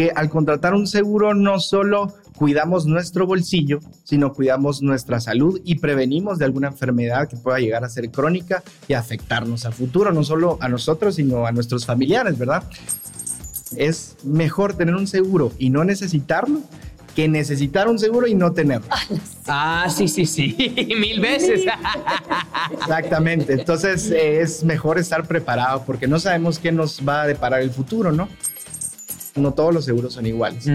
que al contratar un seguro no solo cuidamos nuestro bolsillo, sino cuidamos nuestra salud y prevenimos de alguna enfermedad que pueda llegar a ser crónica y afectarnos a futuro, no solo a nosotros, sino a nuestros familiares, ¿verdad? Es mejor tener un seguro y no necesitarlo que necesitar un seguro y no tenerlo. Ah, sí, sí, sí, mil veces. Exactamente, entonces eh, es mejor estar preparado porque no sabemos qué nos va a deparar el futuro, ¿no? No todos los seguros son iguales.